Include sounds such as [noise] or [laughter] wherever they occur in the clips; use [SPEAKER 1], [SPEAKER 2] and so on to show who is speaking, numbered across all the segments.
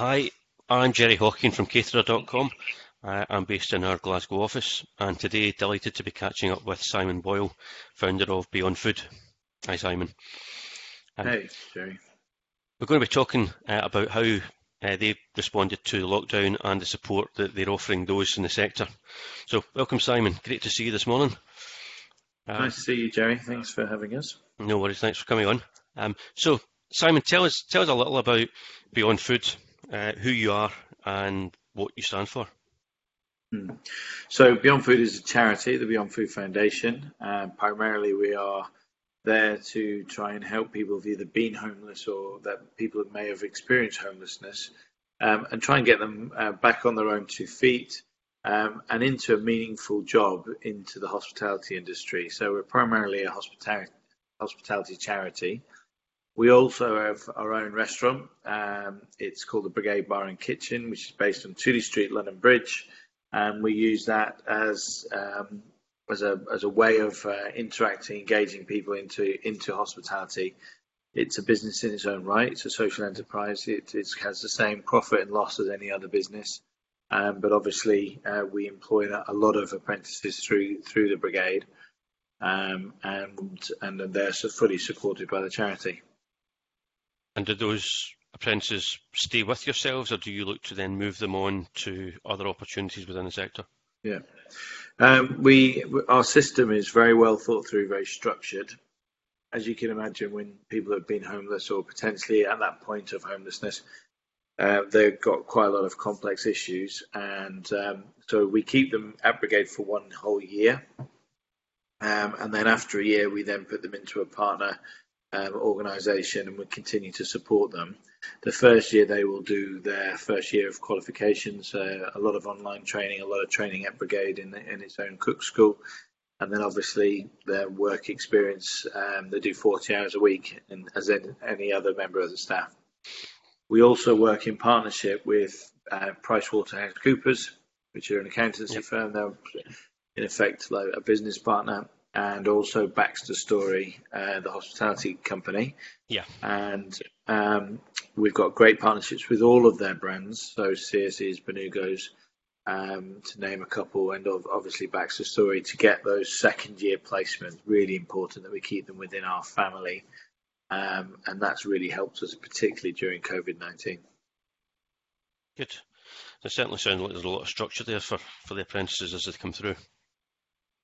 [SPEAKER 1] Hi, I'm Jerry Hawking from Caterer.com. Uh, I'm based in our Glasgow office, and today delighted to be catching up with Simon Boyle, founder of Beyond Food. Hi, Simon.
[SPEAKER 2] Um, hey, Jerry.
[SPEAKER 1] We're going to be talking uh, about how uh, they responded to the lockdown and the support that they're offering those in the sector. So, welcome, Simon. Great to see you this morning.
[SPEAKER 2] Uh, nice to see you, Jerry. Thanks for having us.
[SPEAKER 1] No worries. Thanks for coming on. Um, so, Simon, tell us tell us a little about Beyond Food, uh, who you are, and what you stand for.
[SPEAKER 2] Hmm. So Beyond Food is a charity, the Beyond Food Foundation. Uh, primarily, we are there to try and help people who've either been homeless or that people may have experienced homelessness, um, and try and get them uh, back on their own two feet um, and into a meaningful job into the hospitality industry. So we're primarily a hospitality hospitality charity. We also have our own restaurant. Um, it's called the Brigade Bar and Kitchen, which is based on Tooley Street, London Bridge and we use that as um, as a as a way of uh, interacting, engaging people into into hospitality. It's a business in its own right. It's a social enterprise. It, it has the same profit and loss as any other business, um, but obviously uh, we employ a lot of apprentices through through the brigade, um, and and they're fully supported by the charity.
[SPEAKER 1] And do those apprentices stay with yourselves, or do you look to then move them on to other opportunities within the sector?
[SPEAKER 2] Yeah, um, we our system is very well thought through, very structured. As you can imagine, when people have been homeless or potentially at that point of homelessness, uh, they've got quite a lot of complex issues, and um, so we keep them at Brigade for one whole year, um, and then after a year, we then put them into a partner um, organisation, and we continue to support them the first year they will do their first year of qualifications, uh, a lot of online training, a lot of training at Brigade in, in its own cook school, and then obviously their work experience. Um, they do 40 hours a week, and as any other member of the staff. We also work in partnership with uh, PricewaterhouseCoopers, which are an accountancy yep. firm. They're in effect like a business partner, and also BaxterStorey, uh, the hospitality company.
[SPEAKER 1] Yeah.
[SPEAKER 2] And um, we've got great partnerships with all of their brands, so Searcys, Benugos, um, to name a couple, and obviously BaxterStorey to get those second year placements. Really important that we keep them within our family, um, and that's really helped us, particularly during COVID 19.
[SPEAKER 1] Good. It certainly sounds like there's a lot of structure there for, for the apprentices as they come through.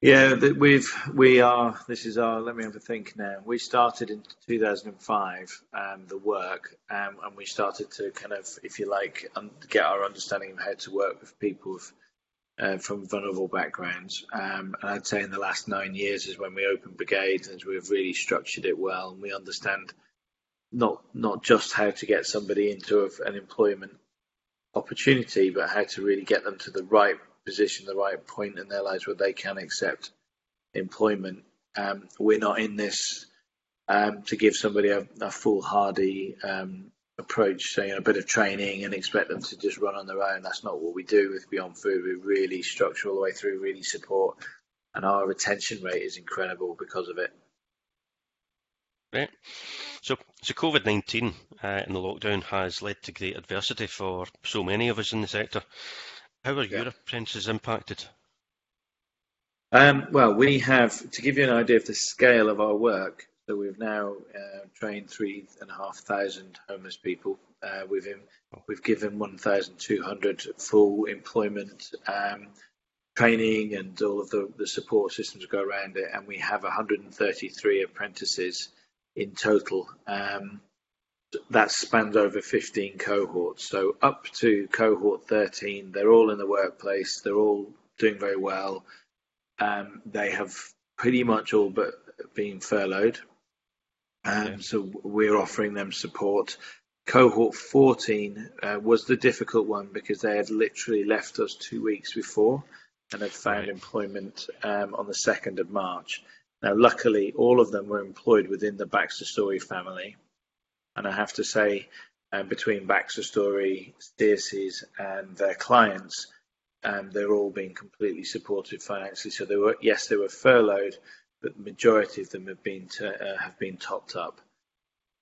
[SPEAKER 2] Yeah, we've we are. This is our. Let me have a think now. We started in 2005 um, the work, um, and we started to kind of, if you like, un- get our understanding of how to work with people with, uh, from vulnerable backgrounds. Um, and I'd say in the last nine years is when we opened Brigade, and we've really structured it well, and we understand not not just how to get somebody into a, an employment opportunity, but how to really get them to the right position, the right point in their lives where they can accept employment. Um, we're not in this um, to give somebody a, a foolhardy um, approach, saying a bit of training and expect them to just run on their own. That's not what we do with Beyond Food. We really structure all the way through, really support, and our retention rate is incredible because of it.
[SPEAKER 1] Right. So, so COVID 19 uh, in the lockdown has led to great adversity for so many of us in the sector. How are yeah. your apprentices impacted?
[SPEAKER 2] Um, well, we have, to give you an idea of the scale of our work, so we've now uh, trained three and a half thousand homeless people. Uh, we've, in, we've given 1,200 full employment um, training and all of the, the support systems go around it, and we have 133 apprentices in total. Um, that spans over 15 cohorts. So up to cohort 13, they're all in the workplace. They're all doing very well. Um, they have pretty much all but been furloughed. Um, okay. So we're offering them support. Cohort 14 uh, was the difficult one because they had literally left us two weeks before and had found right. employment um, on the 2nd of March. Now, luckily, all of them were employed within the BaxterStorey family and I have to say, um, between BaxterStorey, Stacey's, and their clients, um, they're all being completely supported financially. So they were, yes, they were furloughed, but the majority of them have been to, uh, have been topped up.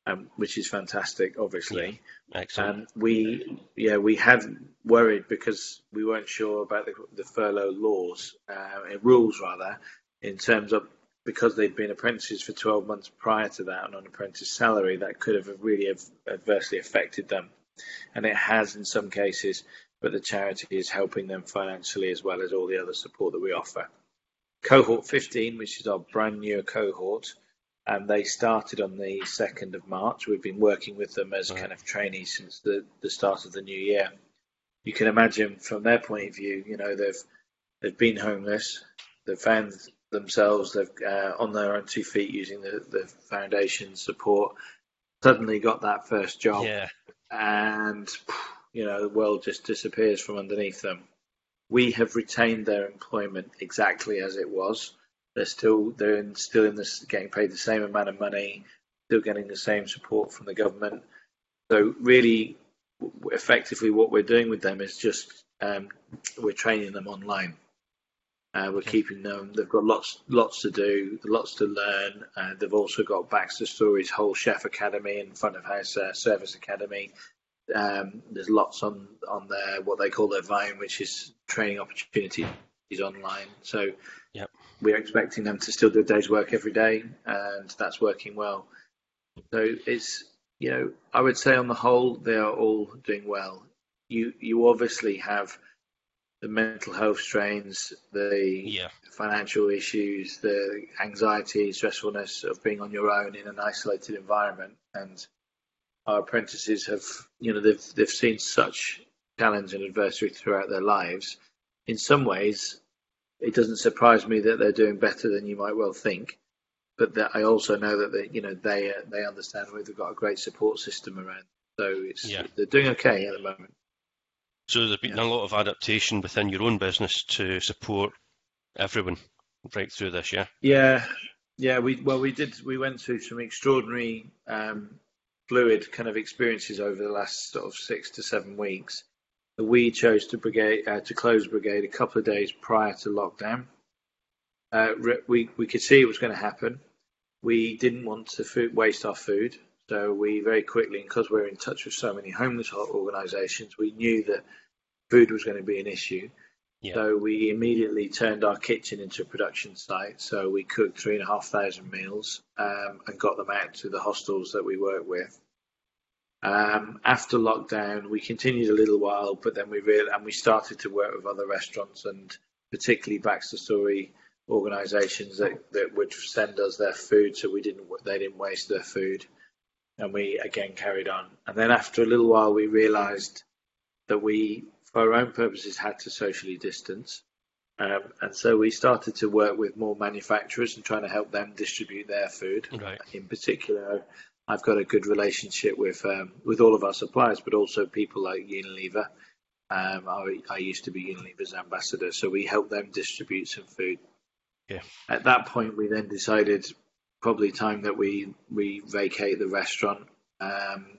[SPEAKER 2] um, which is fantastic, obviously.
[SPEAKER 1] Yeah. Excellent.
[SPEAKER 2] And we, yeah, we had worried because we weren't sure about the, the furlough laws, uh, rules rather, in terms of because they'd been apprentices for 12 months prior to that and on an apprentice salary, that could have really adversely affected them. And it has in some cases, but the charity is helping them financially as well as all the other support that we offer. Cohort 15, which is our brand new cohort, and they started on the 2nd of March. We've been working with them as kind of trainees since the, the start of the new year. You can imagine from their point of view, you know, they've they've been homeless, they've found themselves, they've uh, on their own two feet using the, the foundation support, suddenly got that first job,
[SPEAKER 1] yeah.
[SPEAKER 2] and you know the world just disappears from underneath them. We have retained their employment exactly as it was they're still they're in, still in this getting paid the same amount of money, still getting the same support from the government. So really, effectively, what we're doing with them is just um, we're training them online. Uh, we're okay. keeping them. They've got lots, lots to do, lots to learn. Uh, they've also got BaxterStorey's whole chef academy and front of house uh, service academy. Um, there's lots on on their what they call their Vine, which is training opportunities online. So
[SPEAKER 1] yep
[SPEAKER 2] we're expecting them to still do a day's work every day, and that's working well. So it's you know I would say on the whole they are all doing well. You you obviously have the mental health strains, the
[SPEAKER 1] yeah.
[SPEAKER 2] financial issues, the anxiety, stressfulness of being on your own in an isolated environment, and our apprentices have you know they've they've seen such challenge and adversity throughout their lives. In some ways, it doesn't surprise me that they're doing better than you might well think. But that I also know that they, you know, they they understand they've got a great support system around. So it's yeah. they're doing okay at the moment.
[SPEAKER 1] So there's been yeah. a lot of adaptation within your own business to support everyone right through this, yeah.
[SPEAKER 2] Yeah, yeah. We well, we did. We went through some extraordinary, um, fluid kind of experiences over the last sort of six to seven weeks we chose to brigade uh, to close brigade a couple of days prior to lockdown. Uh, we we could see it was going to happen. We didn't want to food, waste our food, so we very quickly, because we're in touch with so many homeless organisations, we knew that food was going to be an issue. Yeah. So we immediately turned our kitchen into a production site. So we cooked three and a half thousand meals um, and got them out to the hostels that we work with. Um, after lockdown, we continued a little while, but then we really and we started to work with other restaurants and particularly BaxterStorey organisations that, that would send us their food, so we didn't they didn't waste their food, and we again carried on. And then after a little while, we realised that we, for our own purposes, had to socially distance. Um, and so we started to work with more manufacturers and trying to help them distribute their food.
[SPEAKER 1] Right.
[SPEAKER 2] In particular, I've got a good relationship with um, with all of our suppliers, but also people like Unilever. Um, I, I, used to be Unilever's ambassador, so we help them distribute some food.
[SPEAKER 1] Yeah.
[SPEAKER 2] At that point, we then decided probably time that we we vacate the restaurant, um,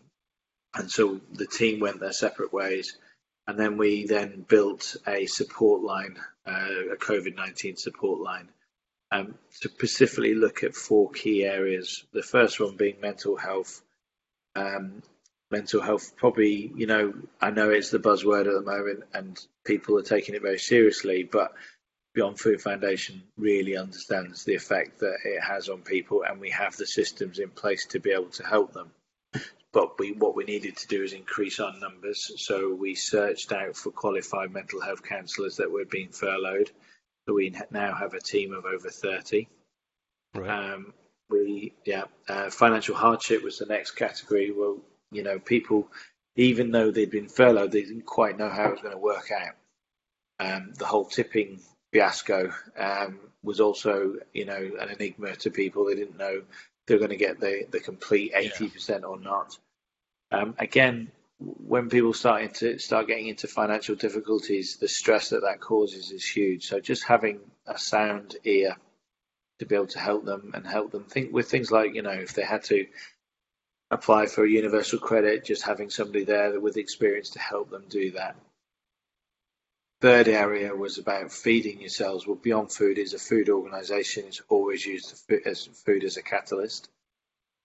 [SPEAKER 2] and so the team went their separate ways, and then we then built a support line, uh, a COVID nineteen support line um, to specifically look at four key areas. The first one being mental health. Um, mental health, probably, you know, I know it's the buzzword at the moment and people are taking it very seriously, but Beyond Food Foundation really understands the effect that it has on people, and we have the systems in place to be able to help them. But we, what we needed to do is increase our numbers. So we searched out for qualified mental health counsellors that were being furloughed. So we now have a team of over 30.
[SPEAKER 1] Right.
[SPEAKER 2] Um, we, yeah, uh, financial hardship was the next category. Well, you know, people, even though they'd been furloughed, they didn't quite know how it was going to work out. Um, the whole tipping fiasco um, was also, you know, an enigma to people. They didn't know they were going to get the, the complete 80% yeah. or not. Um, again, when people start to start getting into financial difficulties, the stress that that causes is huge. So just having a sound ear to be able to help them and help them think with things like you know if they had to apply for a universal credit, just having somebody there with experience to help them do that. Third area was about feeding yourselves. Well, Beyond Food is a food organisation. It's always used as food as a catalyst.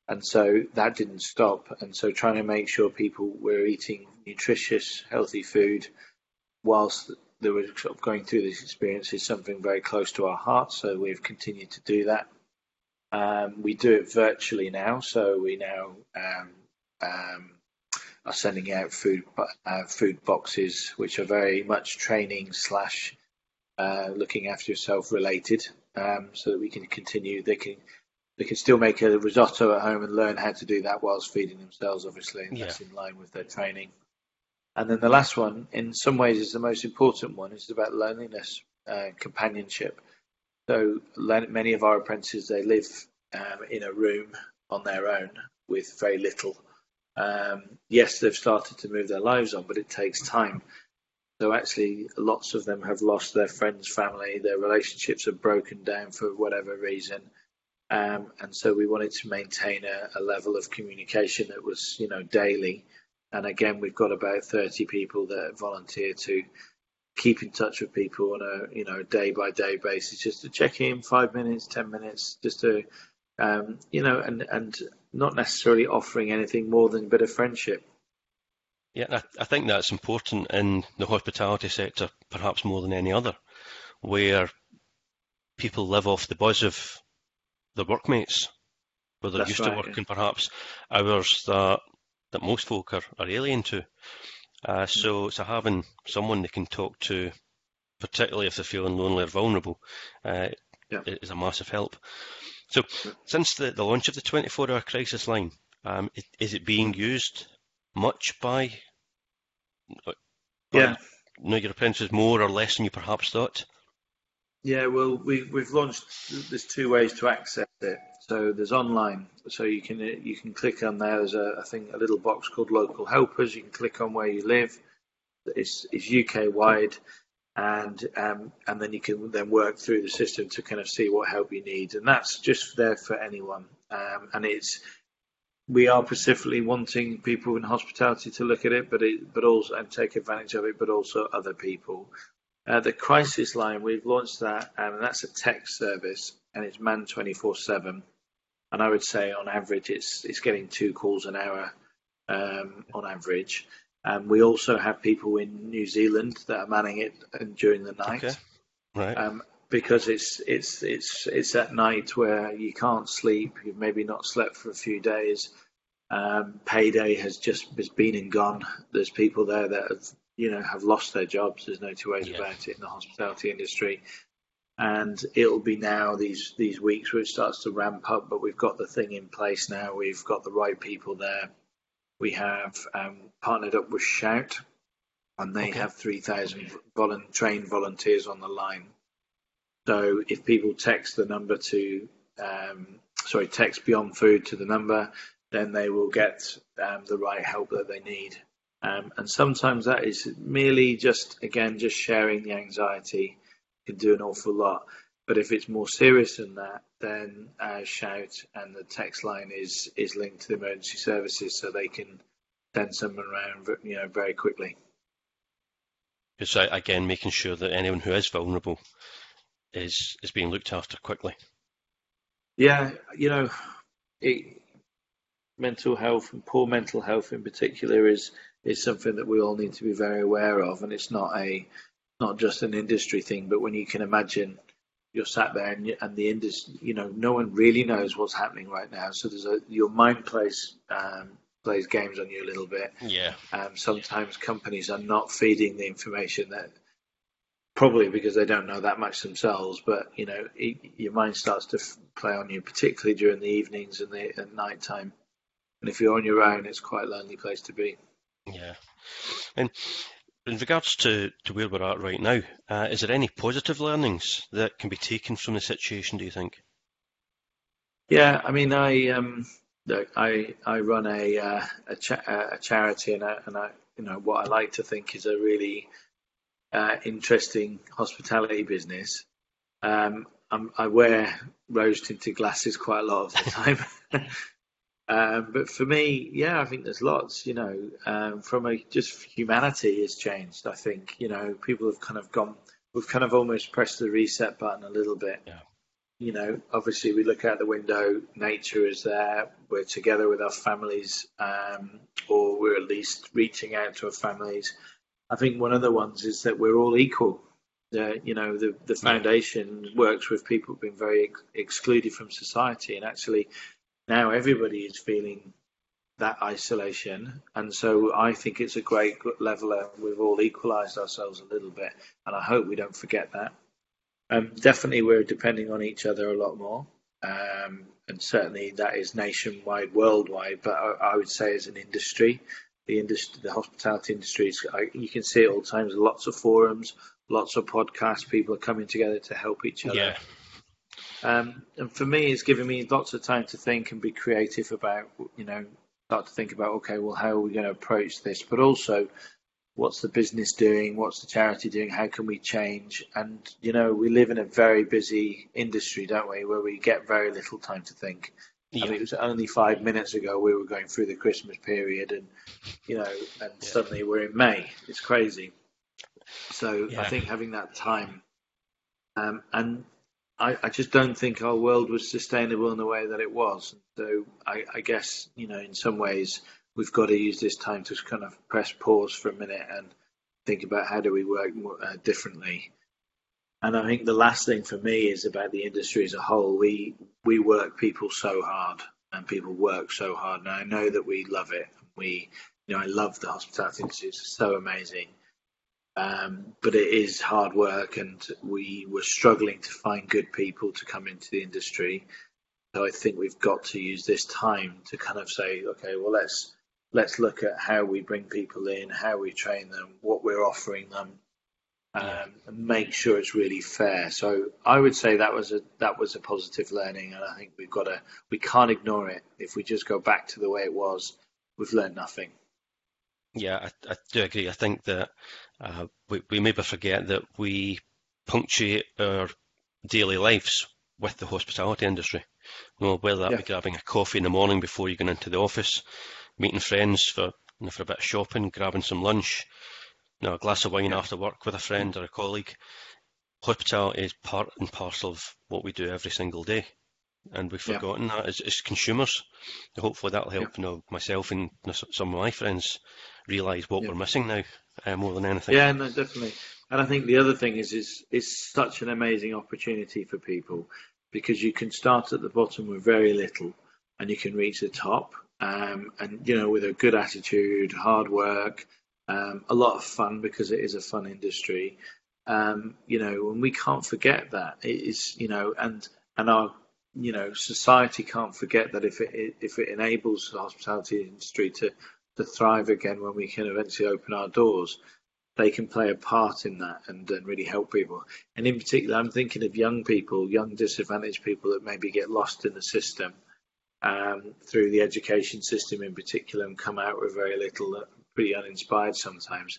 [SPEAKER 2] and so that didn't stop. And so trying to make sure people were eating nutritious, healthy food whilst they were sort of going through this experience is something very close to our hearts. So we've continued to do that. Um, we do it virtually now, so we now um, um, are sending out food uh, food boxes, which are very much training slash uh, looking after yourself related, um, so that we can continue. They can they can still make a risotto at home and learn how to do that whilst feeding themselves, obviously, and yeah. that's in line with their training. And then the last one, in some ways, is the most important one. It's about loneliness, uh, companionship. So many of our apprentices they live um, in a room on their own with very little. Um, yes, they've started to move their lives on, but it takes time. So actually, lots of them have lost their friends, family, their relationships are broken down for whatever reason um, and so we wanted to maintain a, a, level of communication that was, you know, daily. And again, we've got about 30 people that volunteer to keep in touch with people on a, you know, day by day basis, just to check in five minutes, 10 minutes, just to, um, you know, and, and not necessarily offering anything more than a bit of friendship.
[SPEAKER 1] Yeah, I, I think that's important in the hospitality sector, perhaps more than any other, where people live off the buzz of their workmates, where they're That's used right, to working yeah. perhaps hours that that most folk are, are alien to. Uh, so, so having someone they can talk to, particularly if they're feeling lonely or vulnerable, uh, yeah. is a massive help. So, since the, the launch of the 24 hour crisis line, um, it, is it being used much by, by
[SPEAKER 2] yeah.
[SPEAKER 1] know, your apprentices more or less than you perhaps thought?
[SPEAKER 2] Yeah, well, we, we've launched. There's two ways to access it. So there's online. So you can you can click on there. There's a I think a little box called Local Helpers. You can click on where you live. It's, it's UK wide, and um, and then you can then work through the system to kind of see what help you need, and that's just there for anyone. Um, and it's we are specifically wanting people in hospitality to look at it, but it but also and take advantage of it, but also other people. Uh, the crisis line, we've launched that, um, and that's a text service, and it's manned 24/7. And I would say, on average, it's it's getting two calls an hour um, on average. Um, we also have people in New Zealand that are manning it and during the night,
[SPEAKER 1] okay. right?
[SPEAKER 2] Um, because it's it's it's it's at night where you can't sleep. You've maybe not slept for a few days. Um, payday has just has been and gone. There's people there that have you know have lost their jobs. There's no two ways yeah. about it in the hospitality industry. And it'll be now these these weeks where it starts to ramp up, but we've got the thing in place now. We've got the right people there. We have um, partnered up with Shout, and they okay. have 3,000 volu- trained volunteers on the line. So if people text the number to, um, sorry, text Beyond Food to the number, then they will get um, the right help that they need. Um, and sometimes that is merely just, again, just sharing the anxiety can do an awful lot. But if it's more serious than that, then uh, shout and the text line is is linked to the emergency services so they can send someone around, you know, very quickly.
[SPEAKER 1] It's uh, again making sure that anyone who is vulnerable is is being looked after quickly.
[SPEAKER 2] Yeah, you know, it, mental health and poor mental health in particular is is something that we all need to be very aware of, and it's not a not just an industry thing, but when you can imagine you're sat there and, you, and the industry, you know, no one really knows what's happening right now. So there's a your mind plays um, plays games on you a little bit.
[SPEAKER 1] Yeah.
[SPEAKER 2] Um, sometimes yeah. companies are not feeding the information that probably because they don't know that much themselves. But you know, it, your mind starts to f- play on you, particularly during the evenings and the at night time. And if you're on your own, it's quite a lonely place to be.
[SPEAKER 1] Yeah. And in regards to, to where we're at right now, uh, is there any positive learnings that can be taken from the situation, do you think?
[SPEAKER 2] Yeah, I mean, I um, I I run a uh, a, cha- a, charity, and and I you know what I like to think is a really uh, interesting hospitality business. Um, i wear rose tinted glasses quite a lot of the time. [laughs] Um, but for me, yeah, I think there's lots. You know, um, from a just humanity has changed. I think you know people have kind of gone. We've kind of almost pressed the reset button a little bit.
[SPEAKER 1] Yeah.
[SPEAKER 2] you know, obviously we look out the window, nature is there, we're together with our families, um, or we're at least reaching out to our families. I think one of the ones is that we're all equal. Uh, you know, the, the foundation works with people being very ex- excluded from society, and actually now everybody is feeling that isolation. And so I think it's a great leveler. We've all equalised ourselves a little bit, and I hope we don't forget that. Um, definitely, we're depending on each other a lot more, um, and certainly that is nationwide, worldwide. But I, I, would say, as an industry, the industry, the hospitality industry, is, I, you can see it all the times. Lots of forums, lots of podcasts. People are coming together to help each other.
[SPEAKER 1] Yeah.
[SPEAKER 2] Um, and for me, it's giving me lots of time to think and be creative about, you know, start to think about, okay, well, how are we going to approach this? But also, what's the business doing? What's the charity doing? How can we change? And, you know, we live in a very busy industry, don't we, where we get very little time to think. Yeah. I mean, it was only five minutes ago we were going through the Christmas period, and you know, and yeah. suddenly we're in May. It's crazy. So yeah. I think having that time, um, and I, I, just don't think our world was sustainable in the way that it was. So I, I, guess you know, in some ways, we've got to use this time to kind of press pause for a minute and think about how do we work more, uh, differently. And I think the last thing for me is about the industry as a whole. We we work people so hard, and people work so hard. And I know that we love it. We, you know, I love the hospitality industry. It's so amazing. Um, but it is hard work, and we were struggling to find good people to come into the industry. So I think we've got to use this time to kind of say, okay, well let's let's look at how we bring people in, how we train them, what we're offering them, um, and make sure it's really fair. So I would say that was a that was a positive learning, and I think we've got to we can't ignore it. If we just go back to the way it was, we've learned nothing.
[SPEAKER 1] Yeah, I, I do agree. I think that uh, we, we maybe forget that we punctuate our daily lives with the hospitality industry. You know, whether that yeah. be grabbing a coffee in the morning before you go into the office, meeting friends for you know, for a bit of shopping, grabbing some lunch, you know, a glass of wine yeah. after work with a friend or a colleague. Hospitality is part and parcel of what we do every single day, and we've forgotten yeah. that as, as consumers. Hopefully, that'll help you know myself and some of my friends realise what we're missing now uh, more than anything.
[SPEAKER 2] Yeah, no, definitely. And I think the other thing is, is it's such an amazing opportunity for people because you can start at the bottom with very little and you can reach the top. Um, and you know, with a good attitude, hard work, um, a lot of fun because it is a fun industry. Um, you know, and we can't forget that it is, you know, and and our you know society can't forget that if it if it enables the hospitality industry to to thrive again when we can eventually open our doors, they can play a part in that and, and really help people. And in particular, I'm thinking of young people, young disadvantaged people that maybe get lost in the system um, through the education system in particular and come out with very little, uh, pretty uninspired sometimes.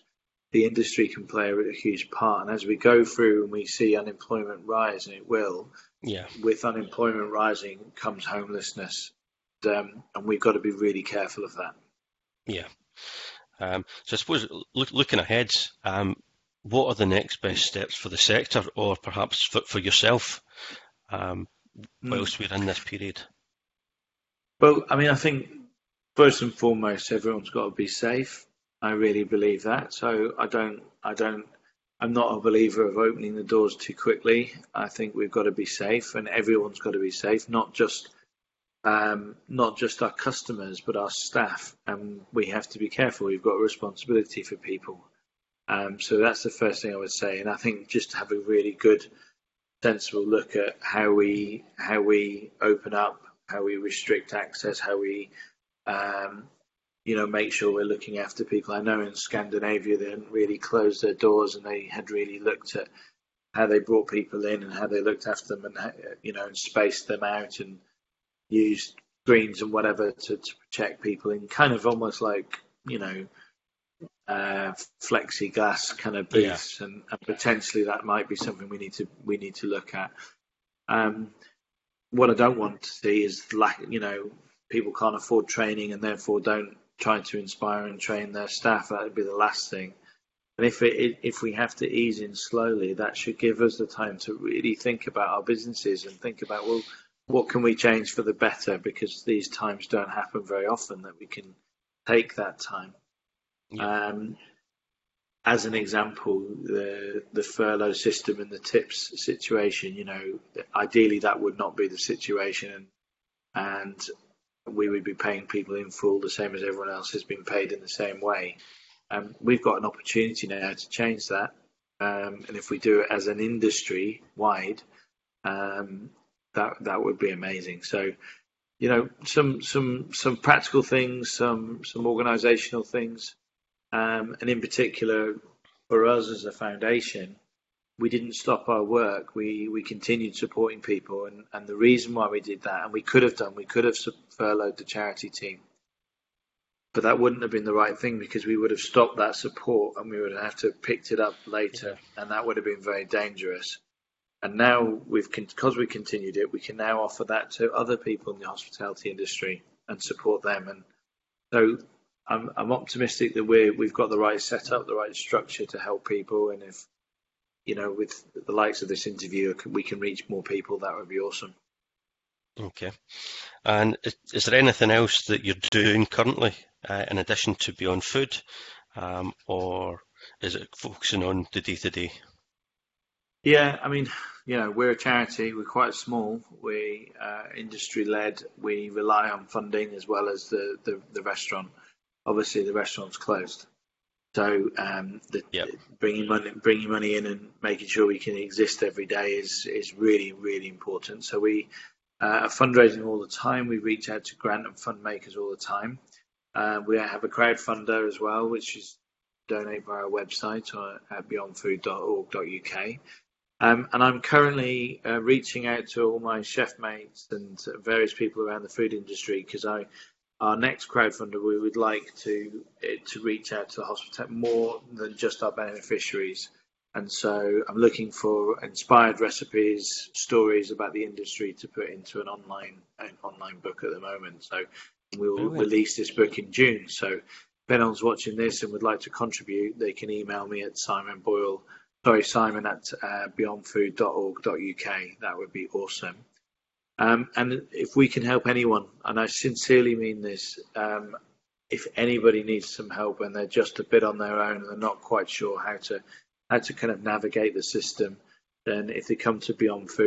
[SPEAKER 2] The industry can play a, a huge part. And as we go through and we see unemployment rise, and it will,
[SPEAKER 1] yeah.
[SPEAKER 2] with unemployment rising comes homelessness. Um, and we've got to be really careful of that.
[SPEAKER 1] Yeah. Um, so I suppose look, looking ahead, um, what are the next best steps for the sector, or perhaps for, for yourself, um, whilst mm. we're in this period?
[SPEAKER 2] Well, I mean, I think first and foremost, everyone's got to be safe. I really believe that. So I don't, I don't, I'm not a believer of opening the doors too quickly. I think we've got to be safe, and everyone's got to be safe, not just um, not just our customers but our staff, and we have to be careful. We've got a responsibility for people. Um, so that's the first thing I would say, and I think just to have a really good, sensible look at how we how we open up, how we restrict access, how we um, you know make sure we're looking after people. I know in Scandinavia they hadn't really closed their doors, and they had really looked at how they brought people in and how they looked after them, and you know and spaced them out and used screens and whatever to, to protect people in kind of almost like you know uh, flexiglass kind of booths, yeah. and, and, potentially that might be something we need to we need to look at. Um, what I don't want to see is lack, you know, people can't afford training and therefore don't try to inspire and train their staff. That would be the last thing. And if it, if we have to ease in slowly, that should give us the time to really think about our businesses and think about well, what can we change for the better? Because these times don't happen very often that we can take that time. Yeah. Um, as an example, the the furlough system and the tips situation, you know, ideally that would not be the situation, and we would be paying people in full the same as everyone else has been paid in the same way. Um, we've got an opportunity now to change that, um, and if we do it as an industry wide, um, that that would be amazing. So, you know, some some some practical things, some some organisational things um, and in particular, for us as a foundation, we didn't stop our work. We we continued supporting people, and, and the reason why we did that, and we could have done, we could have furloughed the charity team, but that wouldn't have been the right thing because we would have stopped that support, and we would have to have picked it up later, yeah. and that would have been very dangerous. And now we've because we continued it, we can now offer that to other people in the hospitality industry and support them. And so I'm, I'm optimistic that we we've got the right setup, the right structure to help people, and if you know, with the likes of this interview, we can reach more people. That would be awesome.
[SPEAKER 1] Okay. And is, there anything else that you're doing currently uh, in addition to Beyond Food, um, or is it focusing on the day to day?
[SPEAKER 2] Yeah, I mean, you know, we're a charity. We're quite small. We uh, industry led. We rely on funding as well as the, the, the restaurant obviously the restaurant's closed. So um, the, yep. bringing money, bringing money in, and making sure we can exist every day is is really really important. So we uh, are fundraising all the time. We reach out to grant and fund makers all the time. Uh, we have a crowdfunder as well, which is donate via our website or at beyondfood.org.uk. Um, and I'm currently uh, reaching out to all my chef mates and various people around the food industry because I our next crowdfunder, we would like to to reach out to the hospital more than just our beneficiaries. And so I'm looking for inspired recipes, stories about the industry to put into an online an online book at the moment. So we'll oh, release this book in June. So if anyone's watching this and would like to contribute, they can email me at Simon Boyle, sorry, Simon at uh, beyondfood.org.uk. That would be awesome. Um, and if we can help anyone, and I sincerely mean this, um, if anybody needs some help and they're just a bit on their own and they're not quite sure how to how to kind of navigate the system, then if they come to Beyond Food,